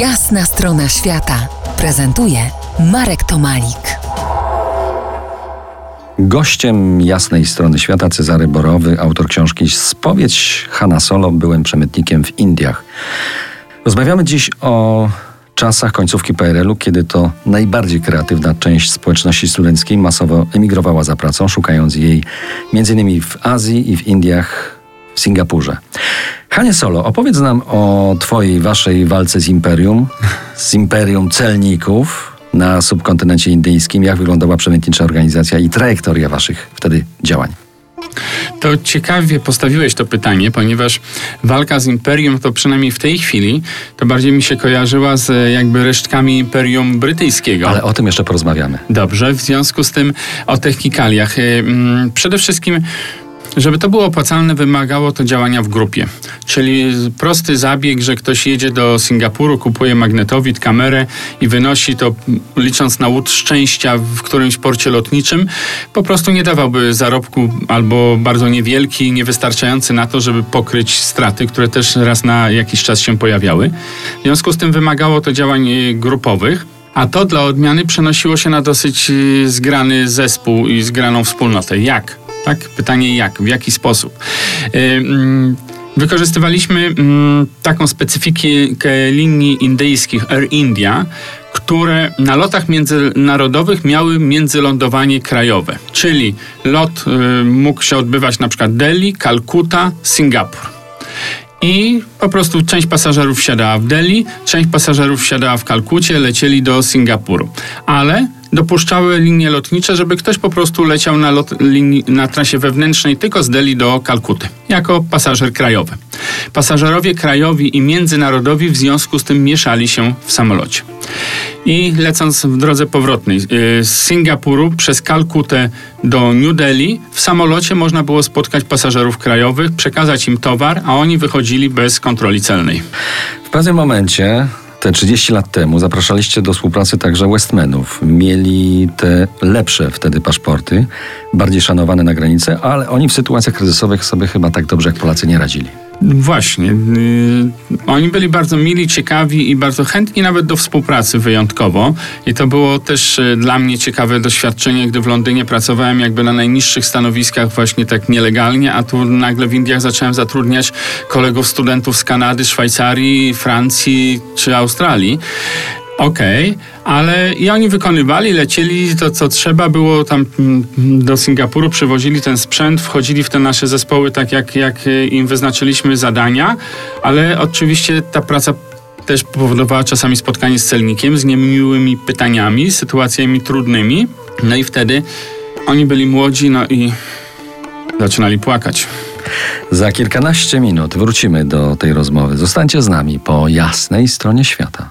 Jasna strona świata prezentuje Marek Tomalik. Gościem jasnej strony świata Cezary Borowy, autor książki Spowiedź Hanna Solo, byłem przemytnikiem w Indiach. Rozmawiamy dziś o czasach końcówki PRL-u, kiedy to najbardziej kreatywna część społeczności studenckiej masowo emigrowała za pracą, szukając jej m.in. w Azji i w Indiach, w Singapurze. Hanie Solo, opowiedz nam o Twojej, Waszej walce z imperium, z imperium celników na subkontynencie indyjskim. Jak wyglądała przemytnicza organizacja i trajektoria Waszych wtedy działań? To ciekawie postawiłeś to pytanie, ponieważ walka z imperium, to przynajmniej w tej chwili, to bardziej mi się kojarzyła z jakby resztkami imperium brytyjskiego. Ale o tym jeszcze porozmawiamy. Dobrze, w związku z tym o technikaliach. Y, mm, przede wszystkim żeby to było opłacalne, wymagało to działania w grupie. Czyli prosty zabieg, że ktoś jedzie do Singapuru, kupuje magnetowid, kamerę i wynosi to, licząc na łód szczęścia w którymś porcie lotniczym, po prostu nie dawałby zarobku albo bardzo niewielki, niewystarczający na to, żeby pokryć straty, które też raz na jakiś czas się pojawiały. W związku z tym wymagało to działań y, grupowych. A to dla odmiany przenosiło się na dosyć y, zgrany zespół i zgraną wspólnotę. Jak? Tak? Pytanie jak, w jaki sposób. Y, mm, wykorzystywaliśmy mm, taką specyfikę linii indyjskich Air India, które na lotach międzynarodowych miały międzylądowanie krajowe, czyli lot y, mógł się odbywać na przykład Delhi, Kalkuta, Singapur. I po prostu część pasażerów wsiadała w Delhi, część pasażerów wsiadała w Kalkucie, lecieli do Singapuru. Ale dopuszczały linie lotnicze, żeby ktoś po prostu leciał na, lot, linii, na trasie wewnętrznej tylko z Delhi do Kalkuty, jako pasażer krajowy. Pasażerowie krajowi i międzynarodowi w związku z tym mieszali się w samolocie. I lecąc w drodze powrotnej y, z Singapuru przez Kalkutę do New Delhi, w samolocie można było spotkać pasażerów krajowych, przekazać im towar, a oni wychodzili bez kontroli celnej. W pewnym momencie te 30 lat temu zapraszaliście do współpracy także Westmenów. Mieli te lepsze wtedy paszporty, bardziej szanowane na granicy, ale oni w sytuacjach kryzysowych sobie chyba tak dobrze jak Polacy nie radzili. Właśnie. Yy, oni byli bardzo mili, ciekawi i bardzo chętni nawet do współpracy wyjątkowo. I to było też yy, dla mnie ciekawe doświadczenie, gdy w Londynie pracowałem jakby na najniższych stanowiskach właśnie tak nielegalnie, a tu nagle w Indiach zacząłem zatrudniać kolegów studentów z Kanady, Szwajcarii, Francji czy Australii. Okej, okay, ale i oni wykonywali, lecieli to, co trzeba było tam mm, do Singapuru, przywozili ten sprzęt, wchodzili w te nasze zespoły tak, jak, jak im wyznaczyliśmy zadania, ale oczywiście ta praca też powodowała czasami spotkanie z celnikiem, z niemiłymi pytaniami, sytuacjami trudnymi. No i wtedy oni byli młodzi, no i zaczynali płakać. Za kilkanaście minut wrócimy do tej rozmowy. Zostańcie z nami po jasnej stronie świata.